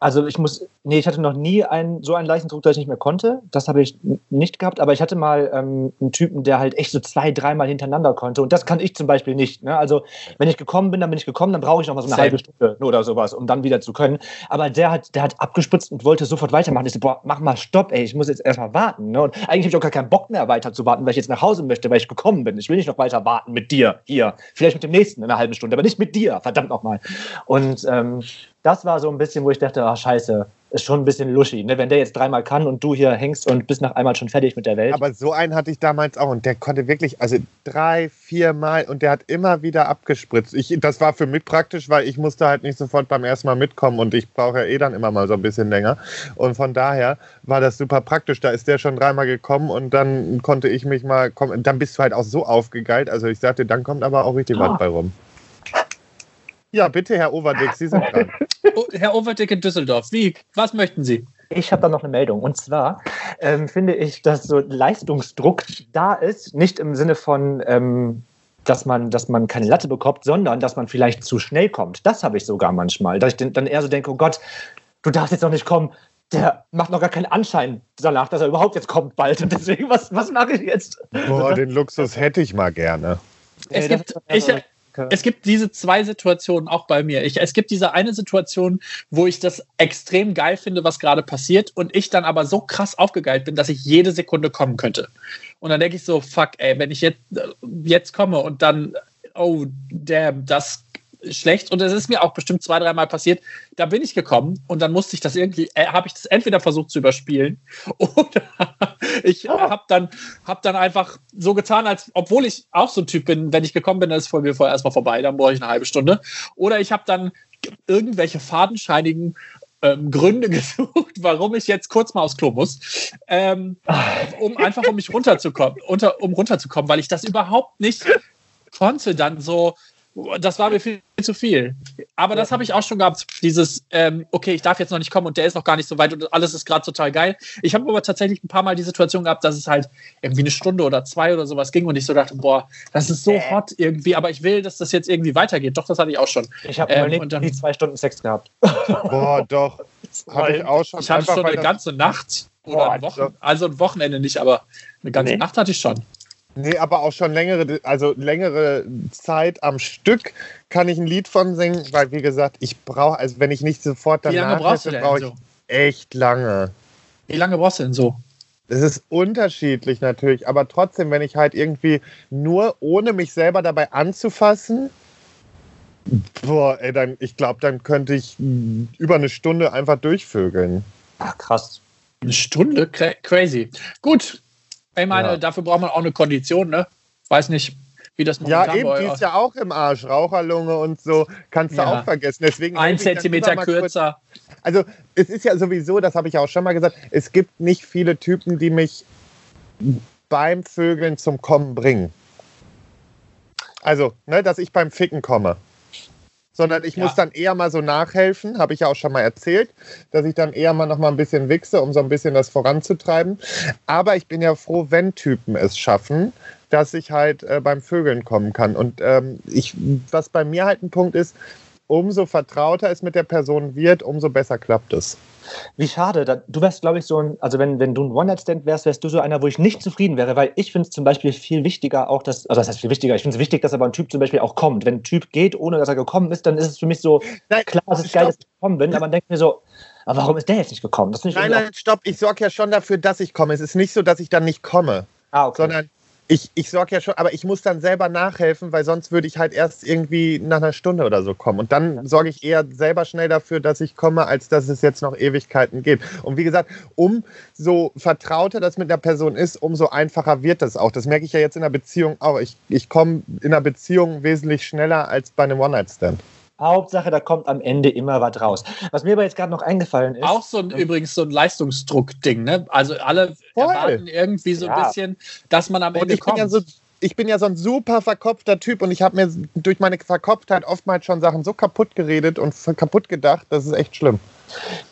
Also ich muss, nee, ich hatte noch nie einen, so einen Leistungsdruck, dass ich nicht mehr konnte. Das habe ich nicht gehabt. Aber ich hatte mal ähm, einen Typen, der halt echt so zwei, dreimal hintereinander konnte. Und das kann ich zum Beispiel nicht. Ne? Also wenn ich gekommen bin, dann bin ich gekommen, dann brauche ich noch mal so eine Same. halbe Stunde oder sowas, um dann wieder zu können. Aber der hat, der hat abgespritzt und wollte sofort weitermachen. Ich so, boah, mach mal Stopp, ey, ich muss jetzt erstmal warten. Ne? Und eigentlich habe ich auch gar keinen Bock mehr weiter zu warten, weil ich jetzt nach Hause möchte, weil ich gekommen bin. Ich will nicht noch weiter warten mit dir hier. Vielleicht mit dem nächsten in einer halben Stunde, aber nicht mit dir, verdammt nochmal. Und ähm, das war so ein bisschen, wo ich dachte, ach scheiße, ist schon ein bisschen luschi, ne? wenn der jetzt dreimal kann und du hier hängst und bist nach einmal schon fertig mit der Welt. Aber so einen hatte ich damals auch und der konnte wirklich, also drei, viermal und der hat immer wieder abgespritzt. Ich, das war für mich praktisch, weil ich musste halt nicht sofort beim ersten Mal mitkommen und ich brauche ja eh dann immer mal so ein bisschen länger. Und von daher war das super praktisch. Da ist der schon dreimal gekommen und dann konnte ich mich mal kommen. Dann bist du halt auch so aufgegeilt. Also ich sagte, dann kommt aber auch richtig oh. was bei rum. Ja, bitte, Herr Overdick, Sie sind dran. Oh, Herr Overdick in Düsseldorf, wie, was möchten Sie? Ich habe da noch eine Meldung. Und zwar ähm, finde ich, dass so Leistungsdruck da ist, nicht im Sinne von, ähm, dass, man, dass man keine Latte bekommt, sondern dass man vielleicht zu schnell kommt. Das habe ich sogar manchmal. Dass ich dann eher so denke, oh Gott, du darfst jetzt noch nicht kommen. Der macht noch gar keinen Anschein danach, dass er überhaupt jetzt kommt bald. Und deswegen, was, was mache ich jetzt? Boah, den Luxus hätte ich mal gerne. Es gibt, ich, es gibt diese zwei Situationen auch bei mir. Ich, es gibt diese eine Situation, wo ich das extrem geil finde, was gerade passiert, und ich dann aber so krass aufgegeilt bin, dass ich jede Sekunde kommen könnte. Und dann denke ich so, fuck, ey, wenn ich jetzt, jetzt komme und dann, oh, damn, das schlecht und es ist mir auch bestimmt zwei, dreimal passiert. Da bin ich gekommen und dann musste ich das irgendwie, äh, habe ich das entweder versucht zu überspielen *laughs* oder ich habe dann, hab dann einfach so getan, als obwohl ich auch so ein Typ bin, wenn ich gekommen bin, dann ist vor mir vorher erstmal vorbei, dann brauche ich eine halbe Stunde. Oder ich habe dann irgendwelche fadenscheinigen ähm, Gründe *laughs* gesucht, warum ich jetzt kurz mal aufs Klo muss, ähm, um einfach um mich runterzukommen, unter, um runterzukommen, weil ich das überhaupt nicht konnte, dann so das war mir viel zu viel. Aber das habe ich auch schon gehabt. Dieses, ähm, okay, ich darf jetzt noch nicht kommen und der ist noch gar nicht so weit und alles ist gerade total geil. Ich habe aber tatsächlich ein paar Mal die Situation gehabt, dass es halt irgendwie eine Stunde oder zwei oder sowas ging und ich so dachte, boah, das ist so hot irgendwie, aber ich will, dass das jetzt irgendwie weitergeht. Doch, das hatte ich auch schon. Ich habe ähm, und dann, die zwei Stunden Sex gehabt. Boah, doch. *laughs* Habe ich auch schon. Ich hatte schon eine ganze Nacht oder boah, ein Wochen, also ein Wochenende nicht, aber eine ganze nee. Nacht hatte ich schon. Nee, aber auch schon längere, also längere Zeit am Stück kann ich ein Lied von singen, weil wie gesagt, ich brauche, also wenn ich nicht sofort danach hätte, brauche ich so? echt lange. Wie lange brauchst du denn so? Es ist unterschiedlich natürlich, aber trotzdem, wenn ich halt irgendwie nur ohne mich selber dabei anzufassen, boah, ey, dann, ich glaube, dann könnte ich über eine Stunde einfach durchvögeln. Ach, krass. Eine Stunde? Crazy. Gut, ich meine, ja. dafür braucht man auch eine Kondition, ne? Weiß nicht. wie das Ja, eben, die ist ja auch im Arsch. Raucherlunge und so. Kannst du ja. auch vergessen. Deswegen Ein Zentimeter kürzer. Kurz, also, es ist ja sowieso, das habe ich auch schon mal gesagt, es gibt nicht viele Typen, die mich beim Vögeln zum Kommen bringen. Also, ne, dass ich beim Ficken komme sondern ich ja. muss dann eher mal so nachhelfen, habe ich ja auch schon mal erzählt, dass ich dann eher mal noch mal ein bisschen wichse, um so ein bisschen das voranzutreiben. Aber ich bin ja froh, wenn Typen es schaffen, dass ich halt äh, beim Vögeln kommen kann. Und ähm, ich, was bei mir halt ein Punkt ist, umso vertrauter es mit der Person wird, umso besser klappt es. Wie schade. du wärst, glaube ich, so ein, also wenn, wenn du ein One-Night-Stand wärst, wärst du so einer, wo ich nicht zufrieden wäre, weil ich finde es zum Beispiel viel wichtiger auch, dass, also das heißt viel wichtiger, ich finde es wichtig, dass aber ein Typ zum Beispiel auch kommt. Wenn ein Typ geht, ohne dass er gekommen ist, dann ist es für mich so, nein, klar, es ist stopp. geil, dass ich gekommen bin, aber man denkt mir so, aber warum ist der jetzt nicht gekommen? nein, nein, stopp, ich sorge ja schon dafür, dass ich komme. Es ist nicht so, dass ich dann nicht komme. Ah, okay. Sondern ich, ich sorge ja schon, aber ich muss dann selber nachhelfen, weil sonst würde ich halt erst irgendwie nach einer Stunde oder so kommen. Und dann sorge ich eher selber schnell dafür, dass ich komme, als dass es jetzt noch Ewigkeiten geht. Und wie gesagt, umso vertrauter das mit der Person ist, umso einfacher wird das auch. Das merke ich ja jetzt in der Beziehung auch. Ich, ich komme in der Beziehung wesentlich schneller als bei einem One-Night-Stand. Hauptsache, da kommt am Ende immer was raus. Was mir aber jetzt gerade noch eingefallen ist. Auch so ein, übrigens so ein Leistungsdruck-Ding, ne? Also alle voll. erwarten irgendwie so ja. ein bisschen, dass man am Ende ich kommt. Bin ja so, ich bin ja so ein super verkopfter Typ und ich habe mir durch meine Verkopftheit oftmals schon Sachen so kaputt geredet und kaputt gedacht, das ist echt schlimm.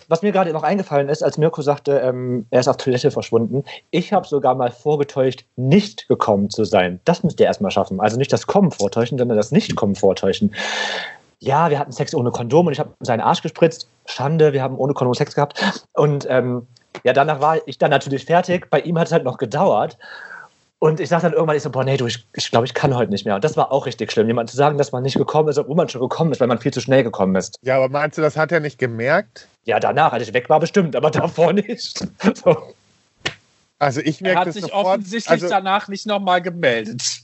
Was mir gerade noch eingefallen ist, als Mirko sagte, ähm, er ist auf Toilette verschwunden, ich habe sogar mal vorgetäuscht, nicht gekommen zu sein. Das müsst ihr erstmal schaffen. Also nicht das Kommen vortäuschen, sondern das Nicht-Kommen vortäuschen ja, wir hatten Sex ohne Kondom und ich habe seinen Arsch gespritzt. Schande, wir haben ohne Kondom Sex gehabt. Und ähm, ja, danach war ich dann natürlich fertig. Bei ihm hat es halt noch gedauert. Und ich sage dann irgendwann, ich so, boah, nee, du, ich, ich glaube, ich kann heute nicht mehr. Und das war auch richtig schlimm, jemand zu sagen, dass man nicht gekommen ist, obwohl man schon gekommen ist, weil man viel zu schnell gekommen ist. Ja, aber meinst du, das hat er nicht gemerkt? Ja, danach, als ich weg war, bestimmt, aber davor *laughs* nicht. So. Also ich merke Er hat sich sofort, offensichtlich also, danach nicht nochmal gemeldet.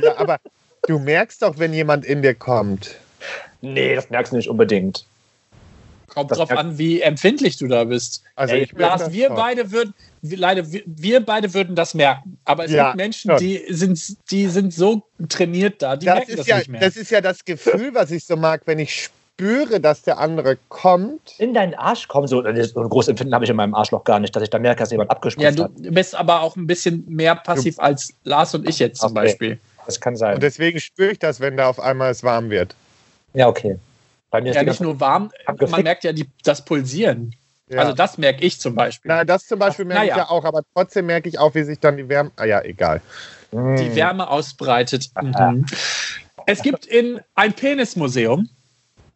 Ja, aber du merkst doch, wenn jemand in dir kommt. Nee, das merkst du nicht unbedingt. Kommt das drauf an, wie empfindlich du da bist. Also Ey, ich Lars, wir beide würden, leider, wir, wir, beide würden das merken. Aber es ja, gibt Menschen, die sind, die sind so trainiert da, die das merken das ja, nicht mehr. Das ist ja das Gefühl, was ich so mag, wenn ich spüre, dass der andere kommt. In deinen Arsch kommen, so, so ein großes Empfinden habe ich in meinem Arschloch gar nicht, dass ich da merke, dass jemand abgespritzt hat. Ja, du bist aber auch ein bisschen mehr passiv als Lars und ich jetzt zum okay. Beispiel. Das kann sein. Und deswegen spüre ich das, wenn da auf einmal es warm wird. Ja, okay. Bei mir ist ja, nicht nur warm, man merkt ja die, das Pulsieren. Ja. Also das merke ich zum Beispiel. Na, das zum Beispiel merke naja. ich ja auch, aber trotzdem merke ich auch, wie sich dann die Wärme, ah ja, egal. Die Wärme ausbreitet. Mhm. Es gibt in ein Penismuseum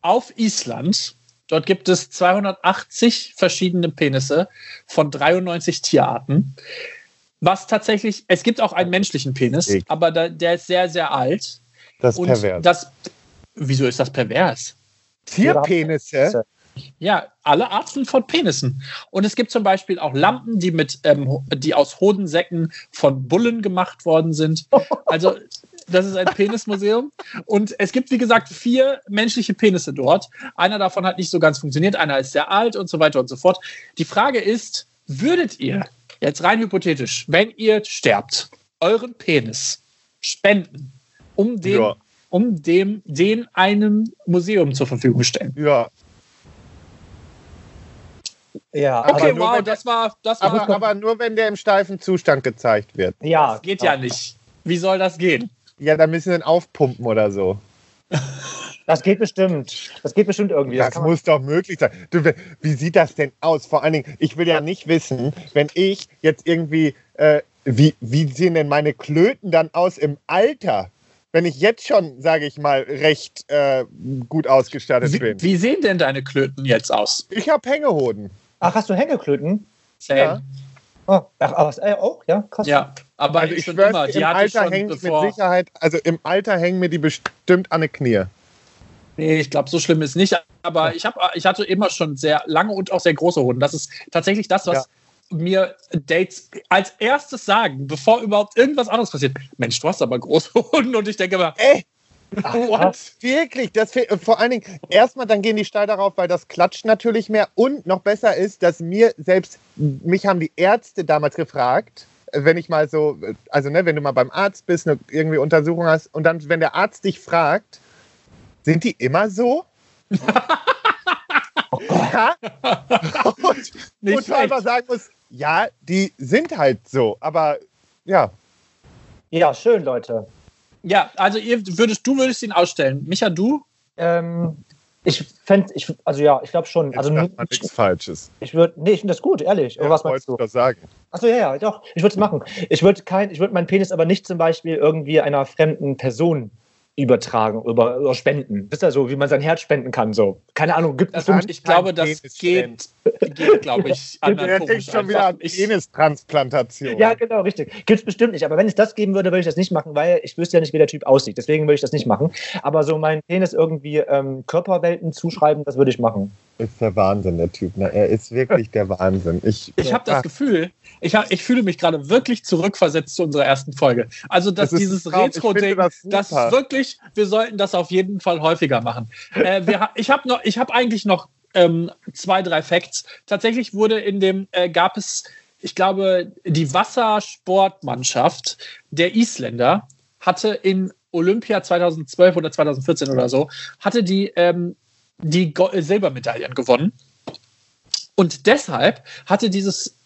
auf Island. Dort gibt es 280 verschiedene Penisse von 93 Tierarten. Was tatsächlich, es gibt auch einen menschlichen Penis, aber da, der ist sehr, sehr alt. Das ist pervers. Das, wieso ist das pervers? Tierpenisse? Ja, alle Arten von Penissen. Und es gibt zum Beispiel auch Lampen, die, mit, ähm, die aus Hodensäcken von Bullen gemacht worden sind. *laughs* Also, das ist ein Penismuseum. Und es gibt, wie gesagt, vier menschliche Penisse dort. Einer davon hat nicht so ganz funktioniert, einer ist sehr alt und so weiter und so fort. Die Frage ist, würdet ihr, jetzt rein hypothetisch, wenn ihr sterbt, euren Penis spenden, um den ja um dem, den einem Museum zur Verfügung stellen. Ja. Ja, okay, wow, wenn, das war. Das aber, war aber nur wenn der im steifen Zustand gezeigt wird. Ja. Das geht ja nicht. Wie soll das gehen? Ja, da müssen wir ihn aufpumpen oder so. Das geht bestimmt. Das geht bestimmt irgendwie. Das, das muss doch möglich sein. Du, wie sieht das denn aus? Vor allen Dingen, ich will ja nicht wissen, wenn ich jetzt irgendwie, äh, wie, wie sehen denn meine Klöten dann aus im Alter? Wenn ich jetzt schon, sage ich mal, recht äh, gut ausgestattet wie, bin. Wie sehen denn deine Klöten jetzt aus? Ich habe Hängehoden. Ach, hast du Hängeklöten? Ja. Oh, ach, aber äh, auch, ja, krass. Ja, aber also ich schwöre, immer, im Alter hängt mit Sicherheit, also im Alter hängen mir die bestimmt an die Knie. Nee, ich glaube, so schlimm ist nicht. Aber ich, hab, ich hatte immer schon sehr lange und auch sehr große Hoden. Das ist tatsächlich das, was ja mir Dates als erstes sagen, bevor überhaupt irgendwas anderes passiert. Mensch, du hast aber große *laughs* Hunde und ich denke immer, ey, Ach, What? Wirklich, das vor allen Dingen, erstmal dann gehen die steil darauf, weil das klatscht natürlich mehr und noch besser ist, dass mir selbst, mich haben die Ärzte damals gefragt, wenn ich mal so, also ne, wenn du mal beim Arzt bist, eine irgendwie Untersuchung hast und dann, wenn der Arzt dich fragt, sind die immer so? *laughs* ja? und, und du einfach sagen musst, ja, die sind halt so, aber ja. Ja, schön, Leute. Ja, also ihr würdest, du würdest ihn ausstellen. Micha, du? Ähm, ich fände, ich, also ja, ich glaube schon. Jetzt also nichts Falsches. Ich würde, nee, ich finde das gut, ehrlich. Ja, was meinst du? Das sagen. Achso, ja, ja, doch. Ich würde es machen. Ich würde kein, ich würde meinen Penis aber nicht zum Beispiel irgendwie einer fremden Person übertragen, über, über Spenden. Wisst ihr so, wie man sein Herz spenden kann? So. Keine Ahnung, gibt es. Ich glaube, das geht, geht glaube ich, anatomisch. schon wieder an Penistransplantation. Ja, genau, richtig. Gibt es bestimmt nicht. Aber wenn es das geben würde, würde ich das nicht machen, weil ich wüsste ja nicht, wie der Typ aussieht. Deswegen würde ich das nicht machen. Aber so meinen Penis irgendwie ähm, Körperwelten zuschreiben, das würde ich machen. Ist der Wahnsinn, der Typ. Ne? Er ist wirklich der Wahnsinn. Ich, ich habe das Gefühl, ich, hab, ich fühle mich gerade wirklich zurückversetzt zu unserer ersten Folge. Also, dass das dieses Retro-Ding, das, das wirklich, wir sollten das auf jeden Fall häufiger machen. äh, wir, ich habe hab eigentlich noch ähm, zwei, drei Facts. Tatsächlich wurde in dem, äh, gab es, ich glaube, die Wassersportmannschaft der Isländer hatte in Olympia 2012 oder 2014 oder so, hatte die ähm, die äh, Silbermedaillen gewonnen. Und deshalb hatte dieses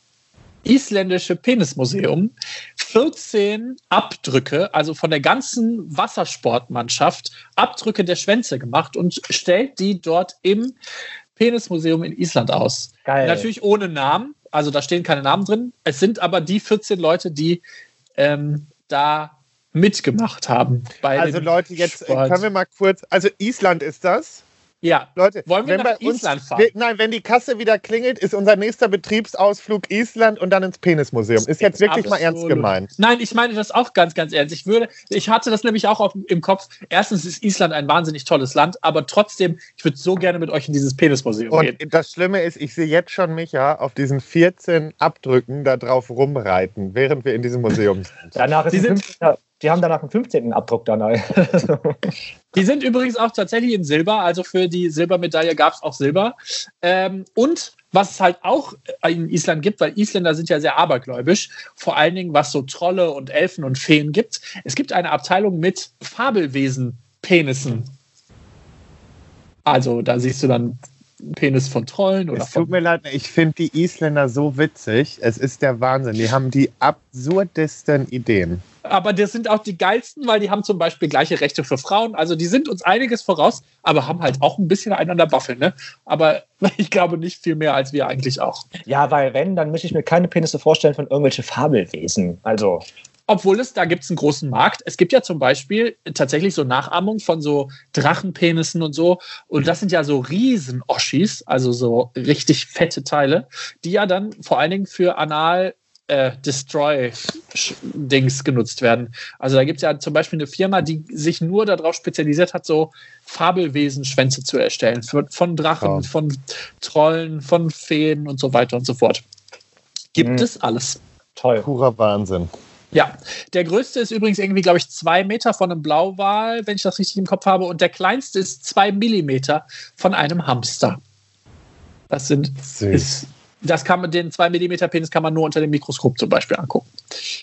isländische Penismuseum 14 Abdrücke, also von der ganzen Wassersportmannschaft, Abdrücke der Schwänze gemacht und stellt die dort im Penismuseum in Island aus. Geil. Natürlich ohne Namen, also da stehen keine Namen drin. Es sind aber die 14 Leute, die ähm, da mitgemacht haben. also Leute, jetzt Sport. können wir mal kurz, also Island ist das? Ja, Leute, wollen wir nach Island uns, fahren? Wir, nein, wenn die Kasse wieder klingelt, ist unser nächster Betriebsausflug Island und dann ins Penismuseum. Ist jetzt wirklich Absolut. mal ernst gemeint. Nein, ich meine das auch ganz, ganz ernst. Ich würde, ich hatte das nämlich auch auf, im Kopf. Erstens ist Island ein wahnsinnig tolles Land, aber trotzdem, ich würde so gerne mit euch in dieses Penismuseum und gehen. Und das Schlimme ist, ich sehe jetzt schon Micha auf diesen 14 Abdrücken da drauf rumreiten, während wir in diesem Museum *laughs* sind. Danach ist die sind, die haben danach einen 15. Abdruck dann. *laughs* die sind übrigens auch tatsächlich in Silber, also für die Silbermedaille gab es auch Silber. Ähm, und was es halt auch in Island gibt, weil Isländer sind ja sehr abergläubisch, vor allen Dingen was so Trolle und Elfen und Feen gibt. Es gibt eine Abteilung mit Fabelwesen-Penissen. Also da siehst du dann Penis von Trollen oder Es tut mir leid, ich finde die Isländer so witzig. Es ist der Wahnsinn. Die haben die absurdesten Ideen. Aber das sind auch die geilsten, weil die haben zum Beispiel gleiche Rechte für Frauen. Also die sind uns einiges voraus, aber haben halt auch ein bisschen einander Buffeln. Ne? Aber *laughs* ich glaube nicht viel mehr als wir eigentlich auch. Ja, weil wenn, dann möchte ich mir keine Penisse vorstellen von irgendwelchen Fabelwesen. Also obwohl es, da gibt es einen großen Markt. Es gibt ja zum Beispiel tatsächlich so Nachahmungen von so Drachenpenissen und so. Und das sind ja so riesen Oschis, also so richtig fette Teile, die ja dann vor allen Dingen für Anal äh, Destroy-Dings genutzt werden. Also da gibt es ja zum Beispiel eine Firma, die sich nur darauf spezialisiert hat, so Fabelwesen-Schwänze zu erstellen. Von Drachen, oh. von Trollen, von Feen und so weiter und so fort. Gibt mhm. es alles. Toll. Purer Wahnsinn. Ja, der größte ist übrigens irgendwie, glaube ich, zwei Meter von einem Blauwal, wenn ich das richtig im Kopf habe. Und der kleinste ist zwei Millimeter von einem Hamster. Das sind. Ist, das kann man, den 2 mm Penis kann man nur unter dem Mikroskop zum Beispiel angucken.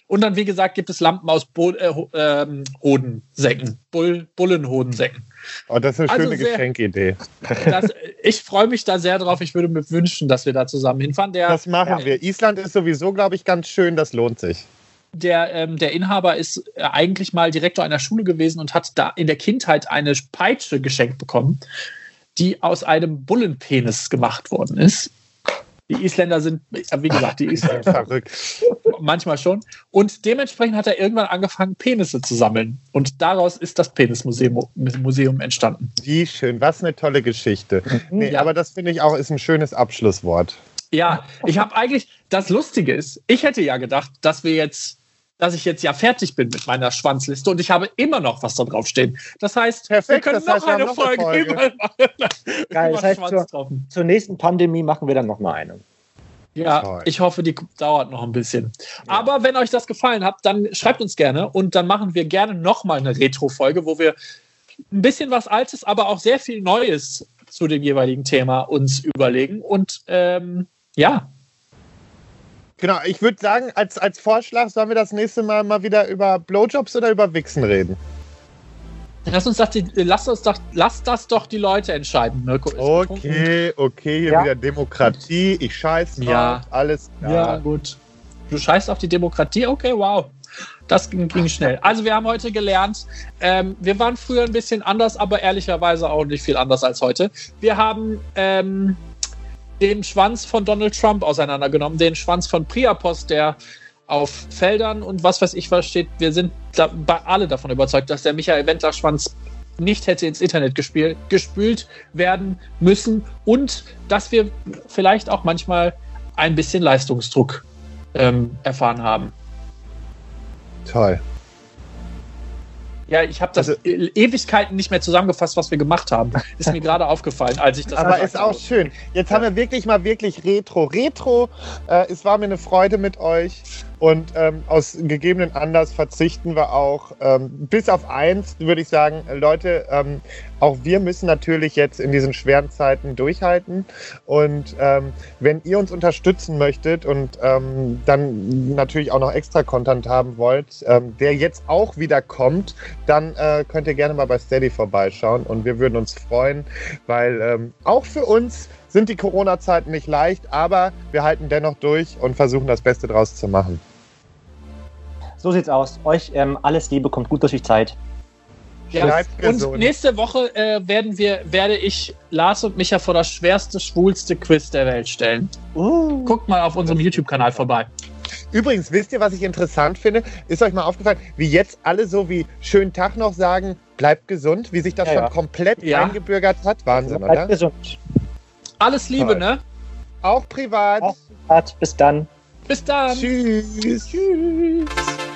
Und dann, wie gesagt, gibt es Lampen aus Bull, äh, ähm, Hodensäcken, Bull, Bullenhodensäcken. Oh, das ist eine also schöne sehr, Geschenkidee. Das, ich freue mich da sehr drauf. Ich würde mir wünschen, dass wir da zusammen hinfahren. Der, das machen wir. Island ist sowieso, glaube ich, ganz schön. Das lohnt sich der, ähm, der Inhaber ist äh, eigentlich mal Direktor einer Schule gewesen und hat da in der Kindheit eine Peitsche geschenkt bekommen, die aus einem Bullenpenis gemacht worden ist. Die Isländer sind, äh, wie gesagt, die *laughs* Isländer verrückt. Manchmal schon. Und dementsprechend hat er irgendwann angefangen, Penisse zu sammeln. Und daraus ist das Penismuseum Museum entstanden. Wie schön, was eine tolle Geschichte. Mhm. Nee, ja. Aber das finde ich auch ist ein schönes Abschlusswort. Ja, ich habe eigentlich, das Lustige ist, ich hätte ja gedacht, dass wir jetzt, dass ich jetzt ja fertig bin mit meiner Schwanzliste und ich habe immer noch was da drauf stehen. Das heißt, Perfekt, wir können noch heißt, eine noch Folge, Folge. *laughs* Über, Geil, das heißt, zur, zur, nächsten Pandemie machen wir dann noch mal eine. Ja, ich hoffe, die dauert noch ein bisschen. Ja. Aber wenn euch das gefallen hat, dann schreibt uns gerne und dann machen wir gerne noch mal eine Retro-Folge, wo wir ein bisschen was Altes, aber auch sehr viel Neues zu dem jeweiligen Thema uns überlegen und ähm, ja. Genau, ich würde sagen, als, als Vorschlag sollen wir das nächste Mal mal wieder über Blowjobs oder über Wichsen reden. Lass uns das, lass uns doch, lass das doch die Leute entscheiden, Mirko. Okay, okay, hier ja. wieder Demokratie. Ich scheiß drauf, ja. alles klar. Ja, gut. Du scheißt auf die Demokratie? Okay, wow. Das ging, ging schnell. Also wir haben heute gelernt, ähm, wir waren früher ein bisschen anders, aber ehrlicherweise auch nicht viel anders als heute. Wir haben ähm, den Schwanz von Donald Trump auseinandergenommen, den Schwanz von Priapos, der auf Feldern und was weiß ich was steht. Wir sind da, alle davon überzeugt, dass der Michael Wendler-Schwanz nicht hätte ins Internet gespielt, gespült werden müssen und dass wir vielleicht auch manchmal ein bisschen Leistungsdruck ähm, erfahren haben. Toll. Ja, ich habe das also, e-, Ewigkeiten nicht mehr zusammengefasst, was wir gemacht haben. Ist mir gerade *laughs* aufgefallen, als ich das. Aber ist auch schön. Jetzt ja. haben wir wirklich mal wirklich Retro. Retro, äh, es war mir eine Freude mit euch. Und ähm, aus gegebenen Anlass verzichten wir auch, ähm, bis auf eins würde ich sagen, Leute, ähm, auch wir müssen natürlich jetzt in diesen schweren Zeiten durchhalten. Und ähm, wenn ihr uns unterstützen möchtet und ähm, dann natürlich auch noch extra Content haben wollt, ähm, der jetzt auch wieder kommt, dann äh, könnt ihr gerne mal bei Steady vorbeischauen. Und wir würden uns freuen, weil auch für uns sind die Corona-Zeiten nicht leicht, aber wir halten dennoch durch und versuchen das Beste draus zu machen. So sieht's aus. Euch ähm, alles Liebe, kommt gut durch die Zeit. Ja, und nächste Woche äh, werden wir, werde ich Lars und Micha vor das schwerste, schwulste Quiz der Welt stellen. Uh, Guckt mal auf unserem YouTube-Kanal vorbei. Übrigens, wisst ihr, was ich interessant finde? Ist euch mal aufgefallen, wie jetzt alle so wie schönen Tag noch sagen, bleibt gesund, wie sich das ja, schon ja. komplett ja. eingebürgert hat? Wahnsinn, bleibt oder? gesund. Alles Liebe, Toll. ne? Auch privat. Auch privat. Bis dann. Bis dann. Tschüss. Tschüss.